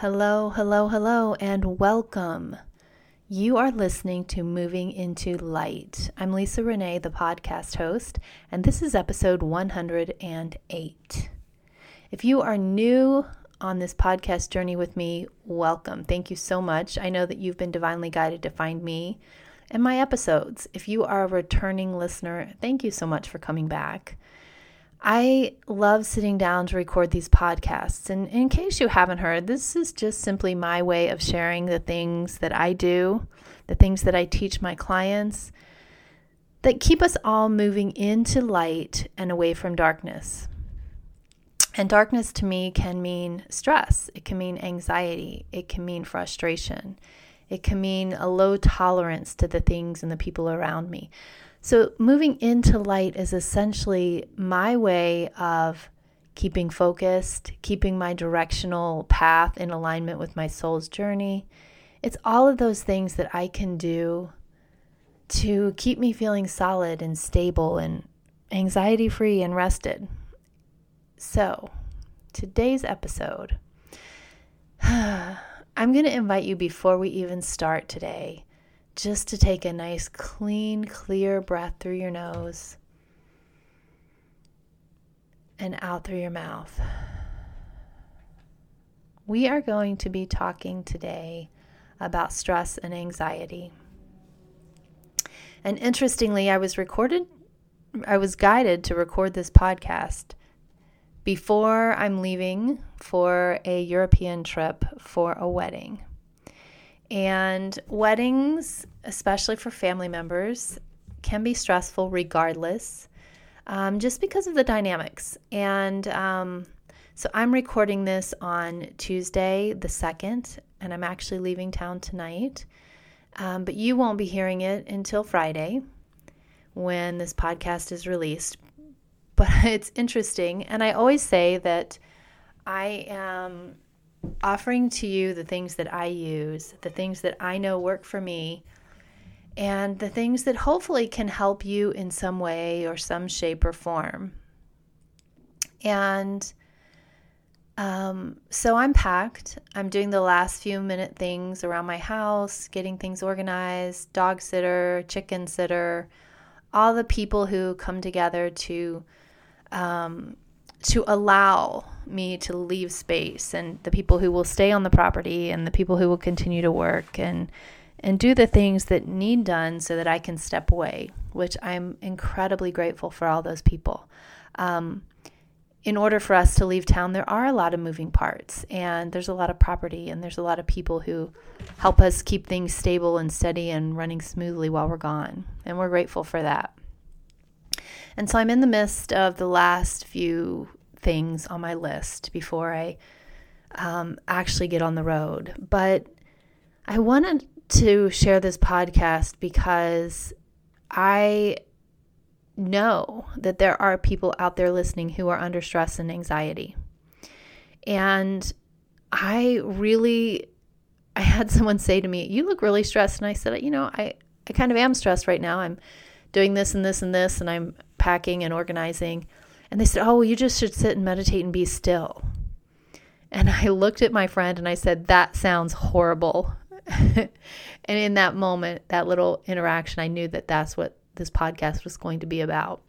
Hello, hello, hello, and welcome. You are listening to Moving into Light. I'm Lisa Renee, the podcast host, and this is episode 108. If you are new on this podcast journey with me, welcome. Thank you so much. I know that you've been divinely guided to find me and my episodes. If you are a returning listener, thank you so much for coming back. I love sitting down to record these podcasts. And in case you haven't heard, this is just simply my way of sharing the things that I do, the things that I teach my clients that keep us all moving into light and away from darkness. And darkness to me can mean stress, it can mean anxiety, it can mean frustration, it can mean a low tolerance to the things and the people around me. So, moving into light is essentially my way of keeping focused, keeping my directional path in alignment with my soul's journey. It's all of those things that I can do to keep me feeling solid and stable and anxiety free and rested. So, today's episode, I'm going to invite you before we even start today just to take a nice, clean, clear breath through your nose and out through your mouth. We are going to be talking today about stress and anxiety. And interestingly, I was recorded, I was guided to record this podcast before I'm leaving for a European trip for a wedding. And weddings, especially for family members, can be stressful regardless, um, just because of the dynamics. And um, so I'm recording this on Tuesday, the 2nd, and I'm actually leaving town tonight. Um, but you won't be hearing it until Friday when this podcast is released. But it's interesting. And I always say that I am offering to you the things that I use, the things that I know work for me, and the things that hopefully can help you in some way or some shape or form. And um, so I'm packed. I'm doing the last few minute things around my house, getting things organized, dog sitter, chicken sitter, all the people who come together to um, to allow me to leave space and the people who will stay on the property and the people who will continue to work and and do the things that need done so that I can step away, which I'm incredibly grateful for all those people. Um, in order for us to leave town, there are a lot of moving parts, and there's a lot of property, and there's a lot of people who help us keep things stable and steady and running smoothly while we're gone. And we're grateful for that. And so I'm in the midst of the last few things on my list before I um, actually get on the road. But I wanted to share this podcast because I know that there are people out there listening who are under stress and anxiety. And I really I had someone say to me, "You look really stressed." And I said, "You know, I I kind of am stressed right now. I'm doing this and this and this and I'm packing and organizing." And they said, Oh, you just should sit and meditate and be still. And I looked at my friend and I said, That sounds horrible. and in that moment, that little interaction, I knew that that's what this podcast was going to be about.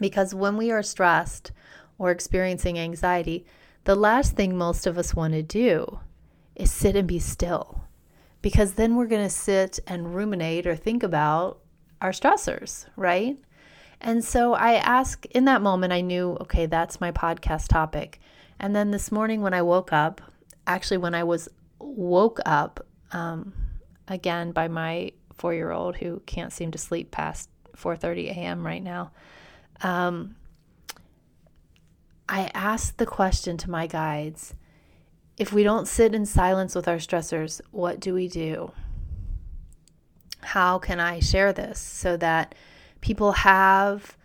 Because when we are stressed or experiencing anxiety, the last thing most of us want to do is sit and be still. Because then we're going to sit and ruminate or think about our stressors, right? And so I ask in that moment, I knew, okay, that's my podcast topic. And then this morning when I woke up, actually, when I was woke up um, again by my four year old who can't seem to sleep past 4:30 a.m. right now, um, I asked the question to my guides: If we don't sit in silence with our stressors, what do we do? How can I share this so that people have,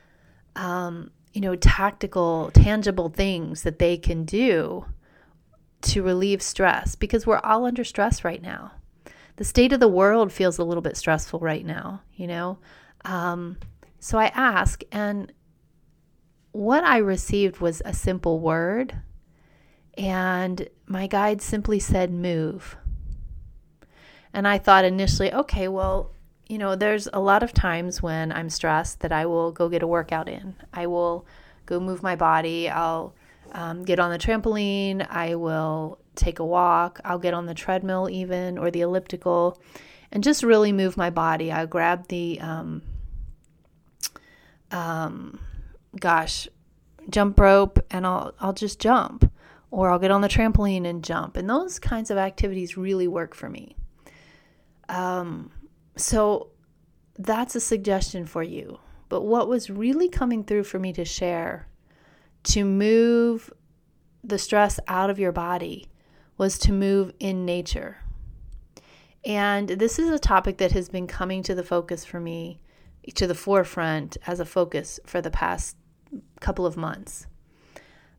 um, you know, tactical, tangible things that they can do to relieve stress because we're all under stress right now. The state of the world feels a little bit stressful right now, you know? Um, so I ask, and what I received was a simple word. And my guide simply said, Move. And I thought initially, okay, well, you know, there's a lot of times when I'm stressed that I will go get a workout in. I will go move my body. I'll um, get on the trampoline. I will take a walk. I'll get on the treadmill, even, or the elliptical, and just really move my body. I'll grab the, um, um, gosh, jump rope and I'll, I'll just jump. Or I'll get on the trampoline and jump. And those kinds of activities really work for me. Um, so that's a suggestion for you. But what was really coming through for me to share to move the stress out of your body was to move in nature. And this is a topic that has been coming to the focus for me, to the forefront as a focus for the past couple of months.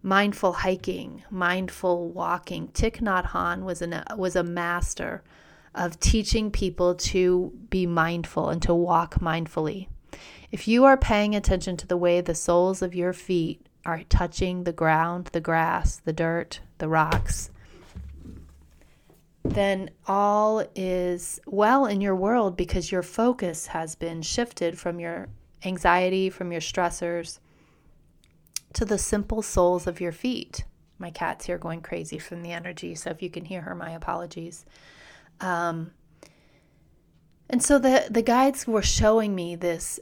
Mindful hiking, mindful walking. Thich Nhat Hanh was, an, was a master of teaching people to be mindful and to walk mindfully. If you are paying attention to the way the soles of your feet are touching the ground, the grass, the dirt, the rocks, then all is well in your world because your focus has been shifted from your anxiety, from your stressors, to the simple soles of your feet. My cat's here going crazy from the energy, so if you can hear her, my apologies. Um, and so the, the guides were showing me this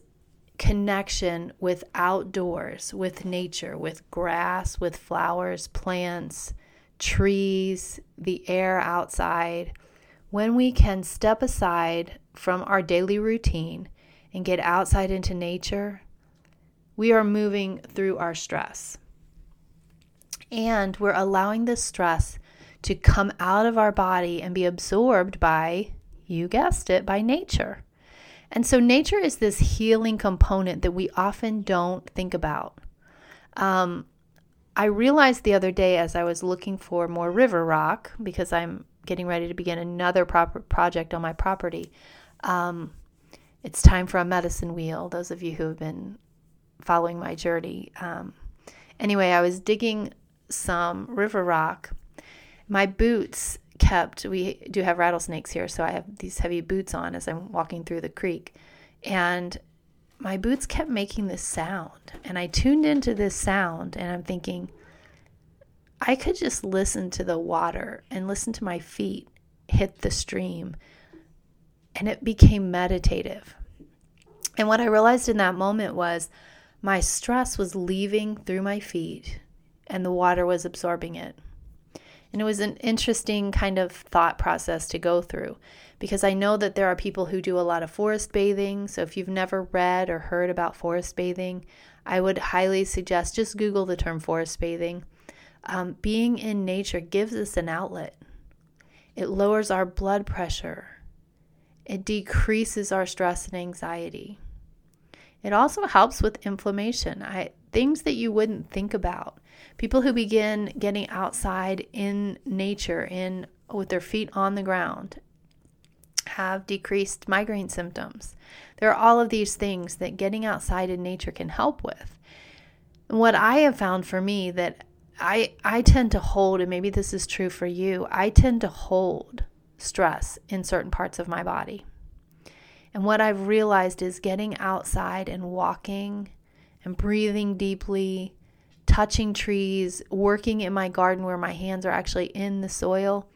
connection with outdoors, with nature, with grass, with flowers, plants, trees, the air outside. When we can step aside from our daily routine and get outside into nature, we are moving through our stress. And we're allowing this stress to come out of our body and be absorbed by, you guessed it, by nature. And so, nature is this healing component that we often don't think about. Um, I realized the other day as I was looking for more river rock because I'm getting ready to begin another project on my property. Um, it's time for a medicine wheel. Those of you who have been following my journey. Um, anyway, I was digging some river rock. My boots kept, we do have rattlesnakes here, so I have these heavy boots on as I'm walking through the creek. And my boots kept making this sound. And I tuned into this sound and I'm thinking, I could just listen to the water and listen to my feet hit the stream. And it became meditative. And what I realized in that moment was my stress was leaving through my feet and the water was absorbing it. And it was an interesting kind of thought process to go through because I know that there are people who do a lot of forest bathing. So if you've never read or heard about forest bathing, I would highly suggest just Google the term forest bathing. Um, being in nature gives us an outlet, it lowers our blood pressure, it decreases our stress and anxiety. It also helps with inflammation. I, things that you wouldn't think about. People who begin getting outside in nature, in with their feet on the ground, have decreased migraine symptoms. There are all of these things that getting outside in nature can help with. And what I have found for me that I I tend to hold and maybe this is true for you, I tend to hold stress in certain parts of my body. And what I've realized is getting outside and walking and breathing deeply, touching trees, working in my garden where my hands are actually in the soil,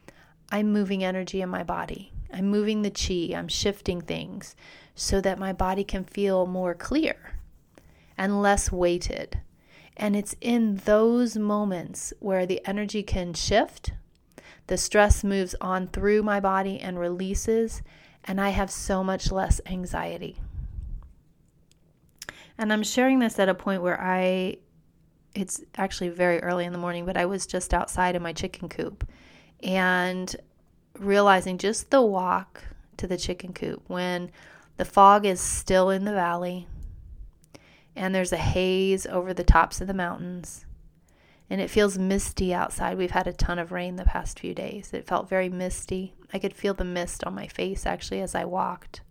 I'm moving energy in my body. I'm moving the chi, I'm shifting things so that my body can feel more clear and less weighted. And it's in those moments where the energy can shift, the stress moves on through my body and releases, and I have so much less anxiety. And I'm sharing this at a point where I, it's actually very early in the morning, but I was just outside in my chicken coop and realizing just the walk to the chicken coop when the fog is still in the valley and there's a haze over the tops of the mountains and it feels misty outside. We've had a ton of rain the past few days. It felt very misty. I could feel the mist on my face actually as I walked.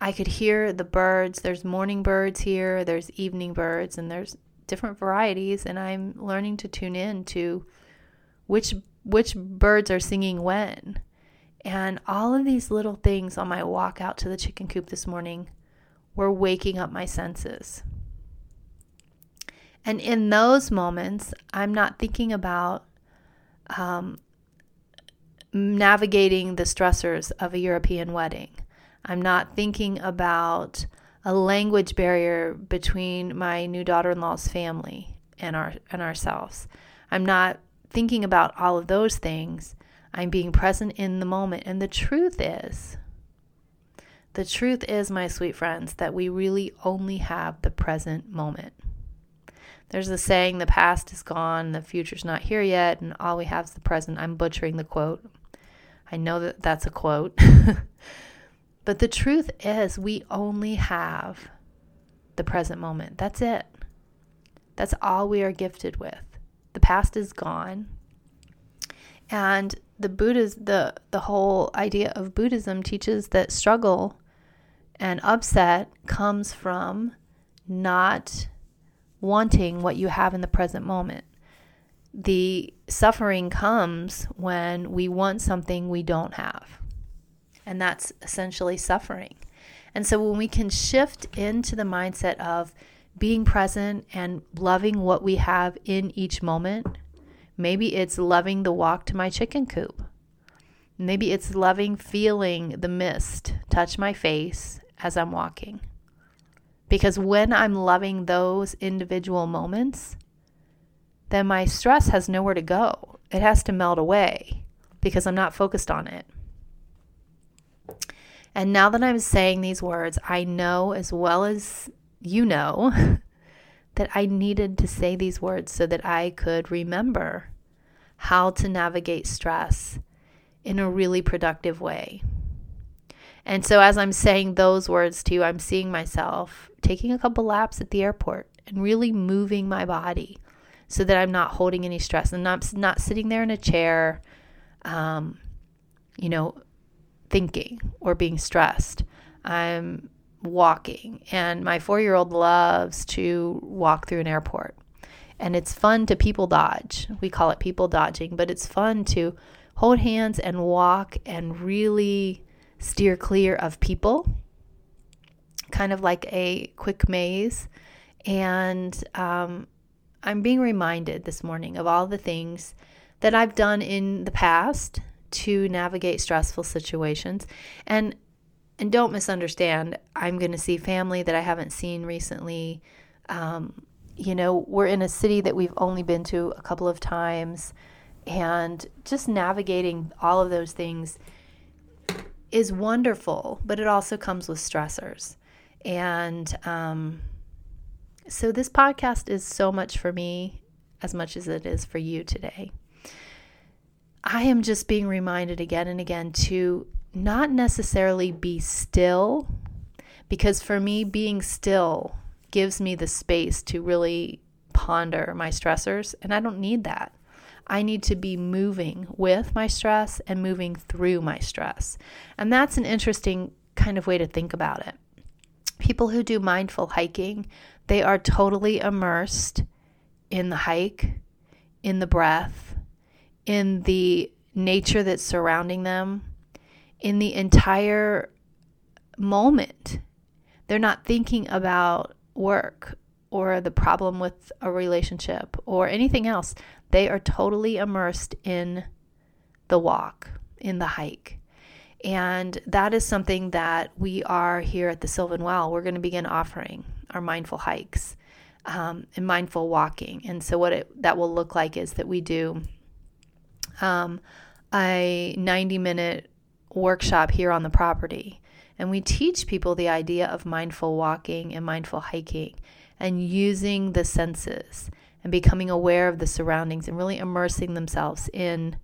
I could hear the birds. There's morning birds here, there's evening birds, and there's different varieties. And I'm learning to tune in to which which birds are singing when. And all of these little things on my walk out to the chicken coop this morning were waking up my senses. And in those moments, I'm not thinking about um, navigating the stressors of a European wedding. I'm not thinking about a language barrier between my new daughter-in-law's family and our and ourselves. I'm not thinking about all of those things. I'm being present in the moment. And the truth is, the truth is, my sweet friends, that we really only have the present moment. There's a saying, the past is gone, the future's not here yet, and all we have is the present. I'm butchering the quote. I know that that's a quote. but the truth is, we only have the present moment. That's it. That's all we are gifted with. The past is gone. And the Buddha's the the whole idea of Buddhism teaches that struggle and upset comes from not wanting what you have in the present moment. The suffering comes when we want something we don't have. And that's essentially suffering. And so when we can shift into the mindset of being present and loving what we have in each moment, maybe it's loving the walk to my chicken coop. Maybe it's loving feeling the mist touch my face as I'm walking. Because when I'm loving those individual moments, then my stress has nowhere to go. It has to melt away because I'm not focused on it. And now that I'm saying these words, I know as well as you know that I needed to say these words so that I could remember how to navigate stress in a really productive way. And so, as I'm saying those words to you, I'm seeing myself taking a couple laps at the airport and really moving my body so that I'm not holding any stress and not, not sitting there in a chair, um, you know, thinking or being stressed. I'm walking, and my four year old loves to walk through an airport. And it's fun to people dodge. We call it people dodging, but it's fun to hold hands and walk and really steer clear of people, kind of like a quick maze. And um, I'm being reminded this morning of all the things that I've done in the past to navigate stressful situations. And and don't misunderstand, I'm going to see family that I haven't seen recently. Um, you know, we're in a city that we've only been to a couple of times, and just navigating all of those things is wonderful, but it also comes with stressors. And um, so this podcast is so much for me as much as it is for you today. I am just being reminded again and again to not necessarily be still, because for me, being still gives me the space to really ponder my stressors, and I don't need that. I need to be moving with my stress and moving through my stress. And that's an interesting kind of way to think about it. People who do mindful hiking, they are totally immersed in the hike, in the breath, in the nature that's surrounding them, in the entire moment. They're not thinking about work or the problem with a relationship or anything else. They are totally immersed in the walk, in the hike. And that is something that we are here at the Sylvan Well. We're going to begin offering our mindful hikes um, and mindful walking. And so, what it, that will look like is that we do um, a 90 minute workshop here on the property. And we teach people the idea of mindful walking and mindful hiking and using the senses and becoming aware of the surroundings and really immersing themselves in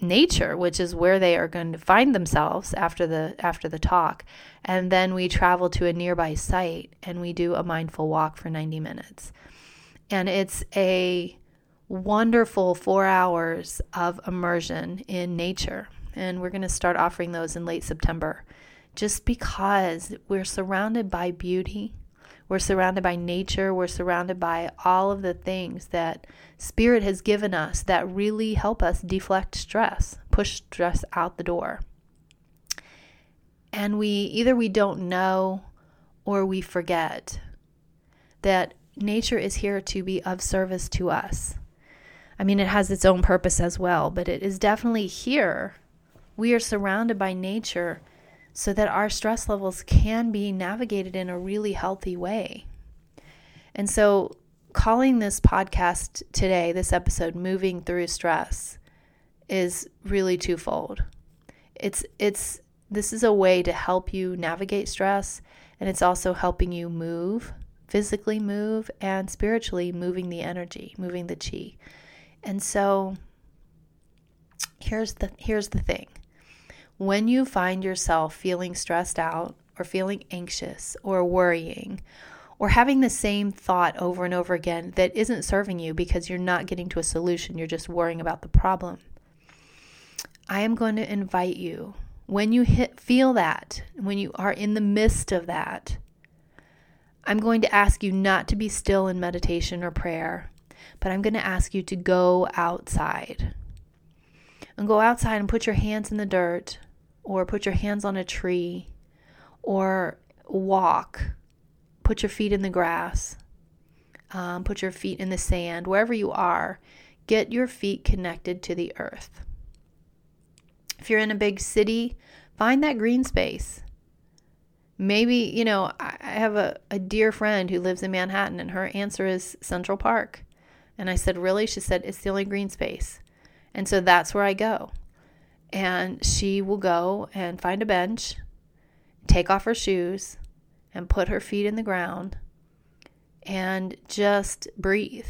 nature which is where they are going to find themselves after the after the talk. And then we travel to a nearby site and we do a mindful walk for 90 minutes. And it's a wonderful 4 hours of immersion in nature. And we're going to start offering those in late September just because we're surrounded by beauty We're surrounded by nature. We're surrounded by all of the things that Spirit has given us that really help us deflect stress, push stress out the door. And we either we don't know or we forget that nature is here to be of service to us. I mean, it has its own purpose as well, but it is definitely here. We are surrounded by nature so that our stress levels can be navigated in a really healthy way. And so, calling this podcast today, this episode, Moving Through Stress, is really twofold. It's, it's, this is a way to help you navigate stress, and it's also helping you move, physically move, and spiritually moving the energy, moving the chi. And so, here's the here's the thing when you find yourself feeling stressed out or feeling anxious or worrying or having the same thought over and over again that isn't serving you because you're not getting to a solution, you're just worrying about the problem. I am going to invite you when you hit, feel that, when you are in the midst of that, I'm going to ask you not to be still in meditation or prayer, but I'm going to ask you to go outside. And go outside and put your hands in the dirt or put your hands on a tree, or walk, put your feet in the grass, um, put your feet in the sand, wherever you are, get your feet connected to the earth. If you're in a big city, find that green space. Maybe, you know, I have a, a dear friend who lives in Manhattan, and her answer is Central Park. And I said, Really? She said, It's the only green space. And so that's where I go and she will go and find a bench, take off her shoes, and put her feet in the ground and just breathe.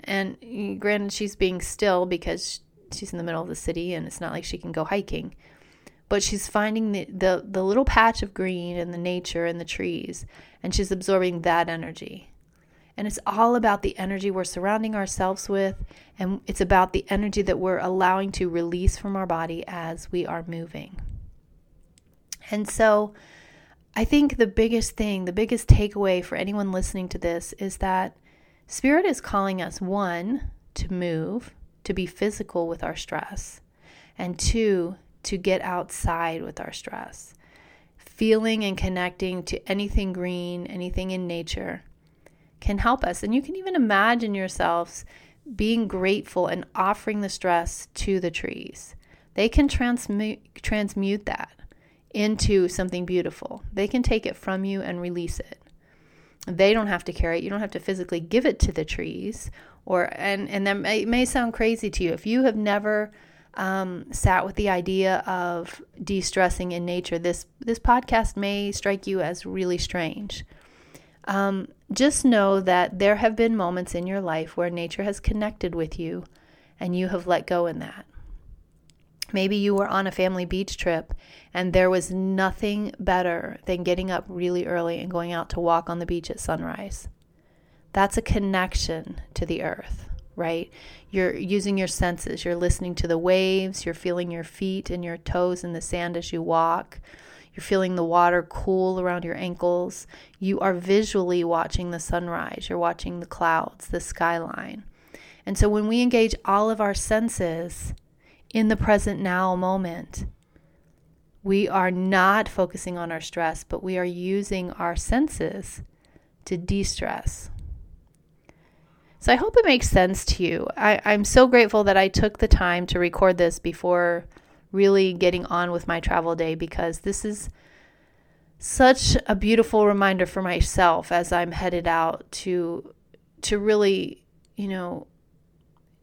And granted, she's being still because she's in the middle of the city and it's not like she can go hiking. But she's finding the, the, the little patch of green and the nature and the trees, and she's absorbing that energy. And it's all about the energy we're surrounding ourselves with, and it's about the energy that we're allowing to release from our body as we are moving. And so, I think the biggest thing, the biggest takeaway for anyone listening to this is that Spirit is calling us one, to move, to be physical with our stress, and two, to get outside with our stress. Feeling and connecting to anything green, anything in nature can help us. And you can even imagine yourselves being grateful and offering the stress to the trees. They can transmute, transmute that into something beautiful. They can take it from you and release it. They don't have to carry it. You don't have to physically give it to the trees. Or and and that may, may sound crazy to you if you have never um, sat with the idea of de-stressing in nature. This this podcast may strike you as really strange. Um, just know that there have been moments in your life where nature has connected with you and you have let go in that. Maybe you were on a family beach trip and there was nothing better than getting up really early and going out to walk on the beach at sunrise. That's a connection to the earth, right? You're using your senses. You're listening to the waves. You're feeling your feet and your toes in the sand as you walk. You're feeling the water cool around your ankles. You are visually watching the sunrise. You're watching the clouds, the skyline. And so when we engage all of our senses in the present now moment, we are not focusing on our stress, but we are using our senses to de stress. So I hope it makes sense to you. I, am so grateful that I took the time to record this before really getting on with my travel day because this is such a beautiful reminder for myself as I'm headed out to to really, you know,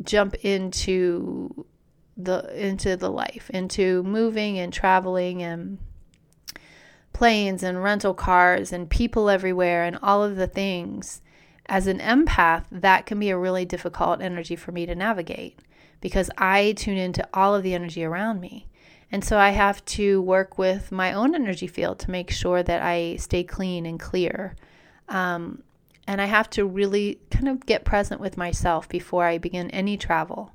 jump into the into the life, into moving and traveling and planes and rental cars and people everywhere and all of the things. As an empath, that can be a really difficult energy for me to navigate because I tune into all of the energy around me. And so I have to work with my own energy field to make sure that I stay clean and clear. Um, and I have to really kind of get present with myself before I begin any travel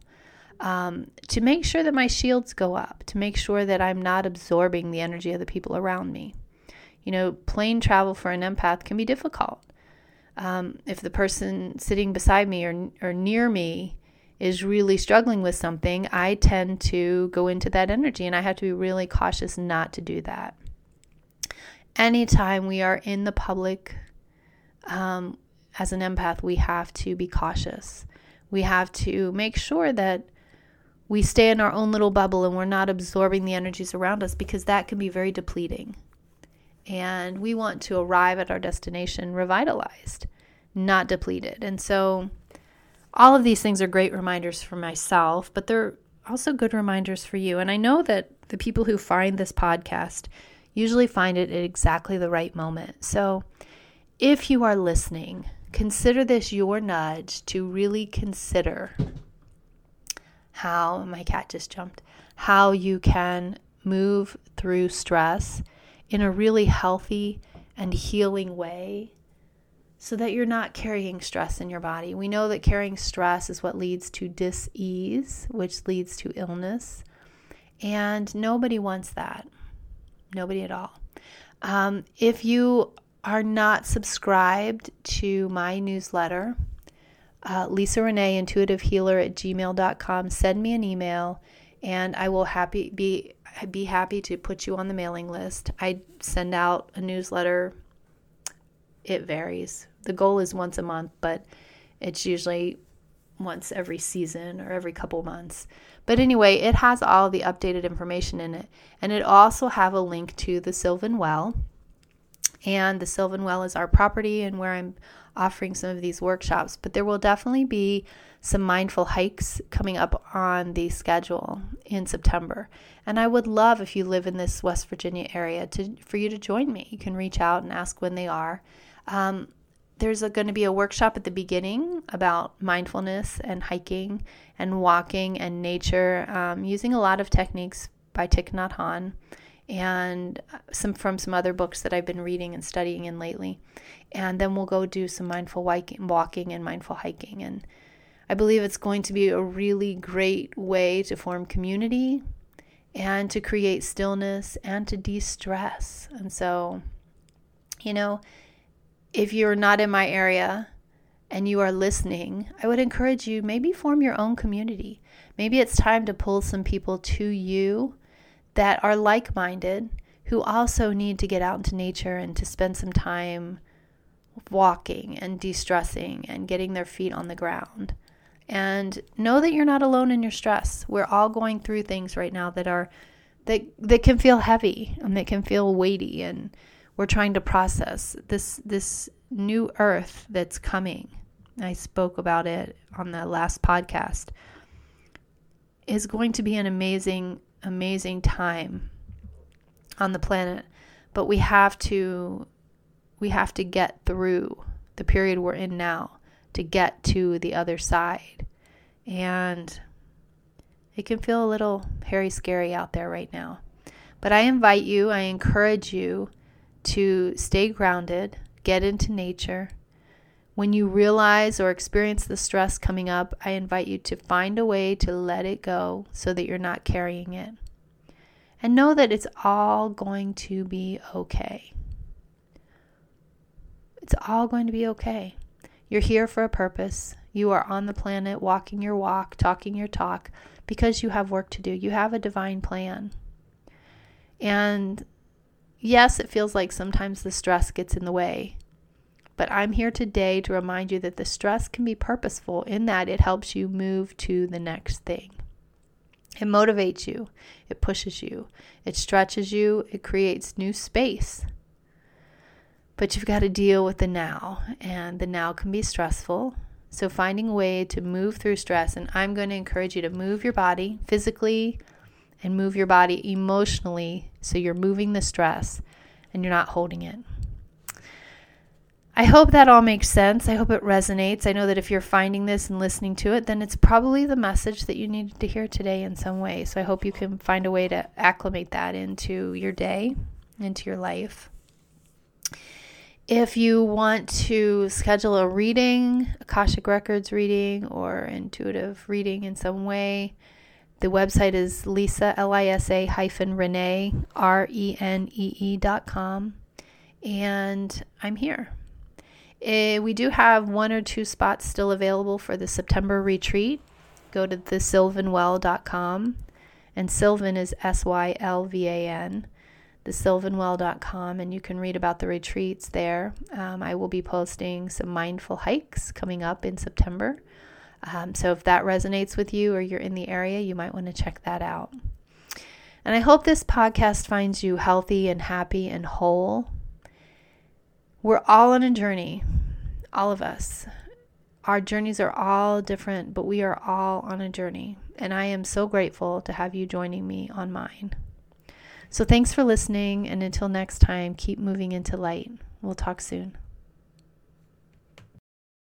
um, to make sure that my shields go up, to make sure that I'm not absorbing the energy of the people around me. You know, plane travel for an empath can be difficult. Um, if the person sitting beside me or, or near me is really struggling with something, I tend to go into that energy and I have to be really cautious not to do that. Anytime we are in the public um, as an empath, we have to be cautious. We have to make sure that we stay in our own little bubble and we're not absorbing the energies around us because that can be very depleting and we want to arrive at our destination revitalized, not depleted. And so, all of these things are great reminders for myself, but they're also good reminders for you. And I know that the people who find this podcast usually find it at exactly the right moment. So, if you are listening, consider this your nudge to really consider how my cat just jumped, how you can move through stress in a really healthy and healing way so that you're not carrying stress in your body. We know that carrying stress is what leads to dis-ease, which leads to illness, and nobody wants that. Nobody at all. Um, if you are not subscribed to my newsletter, uh, Lisa Renee, intuitive healer at gmail.com, send me an email and I will happy be be happy to put you on the mailing list. I send out a newsletter. It varies. The goal is once a month, but it's usually once every season or every couple months. But anyway, it has all the updated information in it. And it also have a link to the Sylvan Well. And the Sylvan Well is our property and where I'm offering some of these workshops. But there will definitely be some mindful hikes coming up on the schedule in September. And I would love if you live in this West Virginia area to for you to join me. You can reach out and ask when they are. Um, there's going to be a workshop at the beginning about mindfulness and hiking and walking and nature, um, using a lot of techniques by Thich Nhat Hanh and some from some other books that I've been reading and studying in lately. And then we'll go do some mindful walking and mindful hiking and I believe it's going to be a really great way to form community and to create stillness and to de stress. And so, you know, if you're not in my area and you are listening, I would encourage you maybe form your own community. Maybe it's time to pull some people to you that are like minded who also need to get out into nature and to spend some time walking and de stressing and getting their feet on the ground and know that you're not alone in your stress. We're all going through things right now that are that that can feel heavy and that can feel weighty and we're trying to process this this new earth that's coming. I spoke about it on the last podcast. Is going to be an amazing amazing time on the planet, but we have to we have to get through the period we're in now to get to the other side. And it can feel a little hairy scary out there right now. But I invite you, I encourage you to stay grounded, get into nature. When you realize or experience the stress coming up, I invite you to find a way to let it go so that you're not carrying it. And know that it's all going to be okay. It's all going to be okay. You're here for a purpose. You are on the planet walking your walk, talking your talk, because you have work to do. You have a divine plan. And yes, it feels like sometimes the stress gets in the way. But I'm here today to remind you that the stress can be purposeful in that it helps you move to the next thing. It motivates you, it pushes you, it stretches you, it creates new space but you've got to deal with the now, and the now can be stressful. So, finding a way to move through stress, and I'm going to encourage you to move your body physically and move your body emotionally so you're moving the stress and you're not holding it. I hope that all makes sense. I hope it resonates. I know that if you're finding this and listening to it, then it's probably the message that you needed to hear today in some way. So I hope you can find a way to acclimate that into your day, into your life. If you want to schedule a reading, Akashic Records reading, or intuitive reading in some way, the website is Lisa, L I S A hyphen Renee, R E N E E dot com. and I'm here. Uh, we do have one or two spots still available for the September retreat. Go to thesylvanwell.com, and Sylvan is S Y L V A N, thesylvanwell.com, and you can read about the retreats there. Um, I will be posting some mindful hikes coming up in September. Um, so if that resonates with you or you're in the area, you might want to check that out. And I hope this podcast finds you healthy and happy and whole. We're all on a journey, all of us. Our journeys are all different, but we are all on a journey. And I am so grateful to have you joining me on mine. So thanks for listening. And until next time, keep moving into light. We'll talk soon.